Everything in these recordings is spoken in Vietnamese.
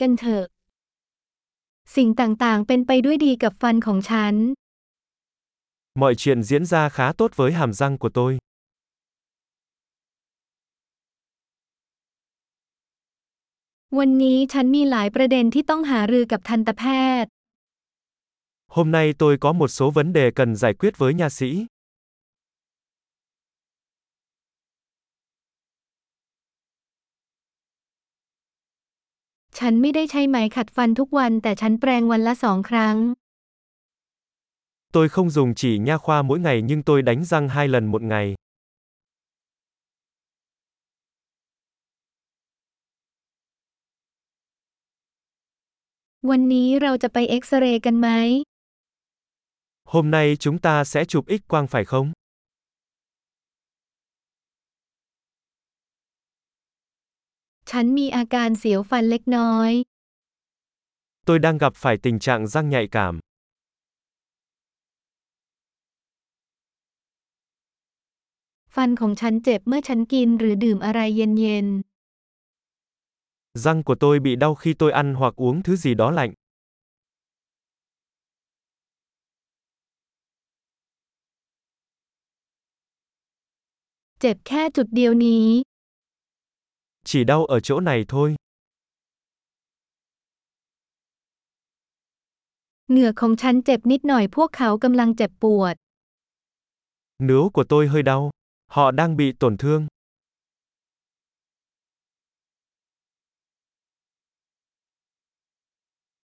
กันเถอะ สิ่งต่างๆ เป็นไปด้วยดีกับฟันของฉัน Mọi chuyện diễn ra khá tốt với hàm răng của tôi. วันนี้ฉันมีหลายประเด็นที่ต้องหารือกับทันตแพทย์ Hôm nay tôi có một số vấn đề cần giải quyết với nha sĩ. ฉันไม่ได้ใช้ไหมขัดฟันทุกวันแต่ฉันแปรงวันละสองครั้ง Tôi không dùng chỉ nha khoa mỗi ngày nhưng tôi đánh răng hai lần một ngày. วันนี้เราจะไปเอ็กซเรย์กันไหม Hôm nay chúng ta sẽ chụp X quang phải không? ฉันมีอาการเสียวฟันเล็กน้อย Tôi đang gặp phải tình trạng răng nhạy cảm. ฟันของฉันเจ็บเมื่อฉันกินหรือดื่มอะไรเย็น Răng của tôi bị đau khi tôi ăn hoặc uống thứ gì đó lạnh. ๆ เจ็บแค่จุดเดียวนี้ chỉ đau ở chỗ này thôi. Ngửa không chắn chẹp nít nổi, phuốc kháo cầm lăng chẹp buột. Nướu của tôi hơi đau. Họ đang bị tổn thương.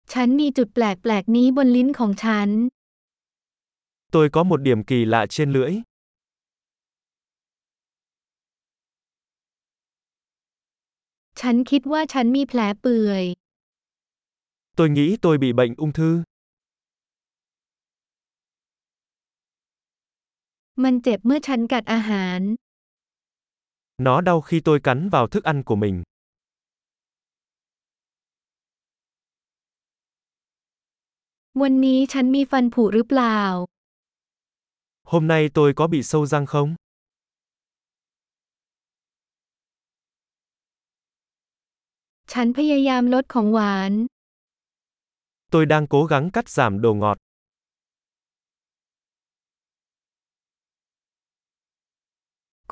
Chắn mi chút plẹc plẹc ní bôn lín không chắn. Tôi có một điểm kỳ lạ trên lưỡi. ฉันคิดว่าฉันมีแผลเปื่อย Tôi nghĩ tôi bị bệnh ung thư. มันเจ็บเมื่อฉันกัดอาหาร Nó đau khi tôi cắn vào thức ăn của mình. วันนี้ฉันมีฟันผุหรือเปล่า Hôm nay tôi có bị sâu răng không? ฉันพยายามลดของหวาน Tôi đang cố gắng cắt giảm đồ ngọt.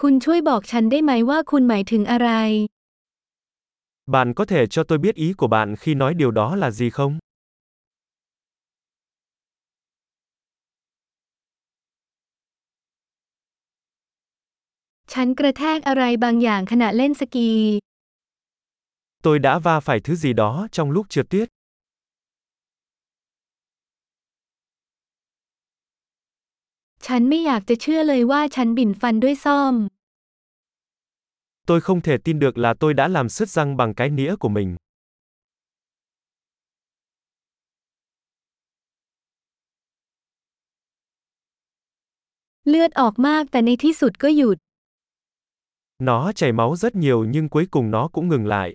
คุณช่วยบอกฉันได้ไหมว่าคุณหมายถึงอะไร Bạn có thể cho tôi biết ý của bạn khi nói điều đó là gì không? Chắn กระแทกอะไรบางอย่างขณะเล่นสกี Tôi đã va phải thứ gì đó trong lúc trượt tuyết. ฉันไม่อยากจะเชื่อเลยว่าฉันบิ่นฟันด้วยซ่อม Tôi không thể tin được là tôi đã làm sứt răng bằng cái nĩa của mình. เลือดออกมากแต่ในที่สุดก็หยุด Nó chảy máu rất nhiều nhưng cuối cùng nó cũng ngừng lại.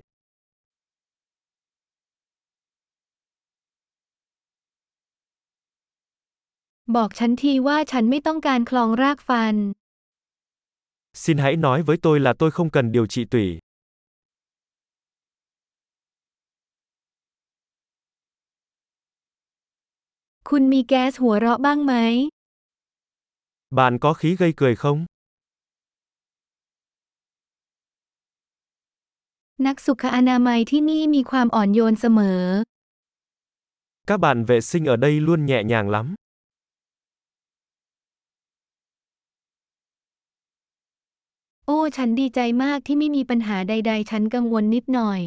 บอกฉันทีว่าฉันไม่ต้องการคลองรากฟัน Xin hãy nói với tôi là tôi không cần điều trị tủy. คุณมีแก๊สหัวเราะบ้างไหม Bạn có khí gây cười không? นักสุขอนามัยที่นี่มีความอ่อนโยนเสมอ Các bạn vệ sinh ở đây luôn nhẹ nhàng lắm. โอ้ ฉันดีใจมากที่ไม่มีปัญหาใด ๆ ฉันกังวลนิดหน่อย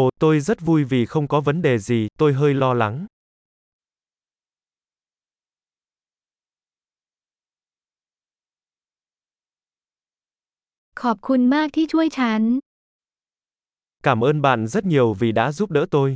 Ồ, tôi rất vui vì không có vấn đề gì, tôi hơi lo lắng. ขอบคุณมากที่ช่วยฉัน Cảm ơn bạn rất nhiều vì đã giúp đỡ tôi.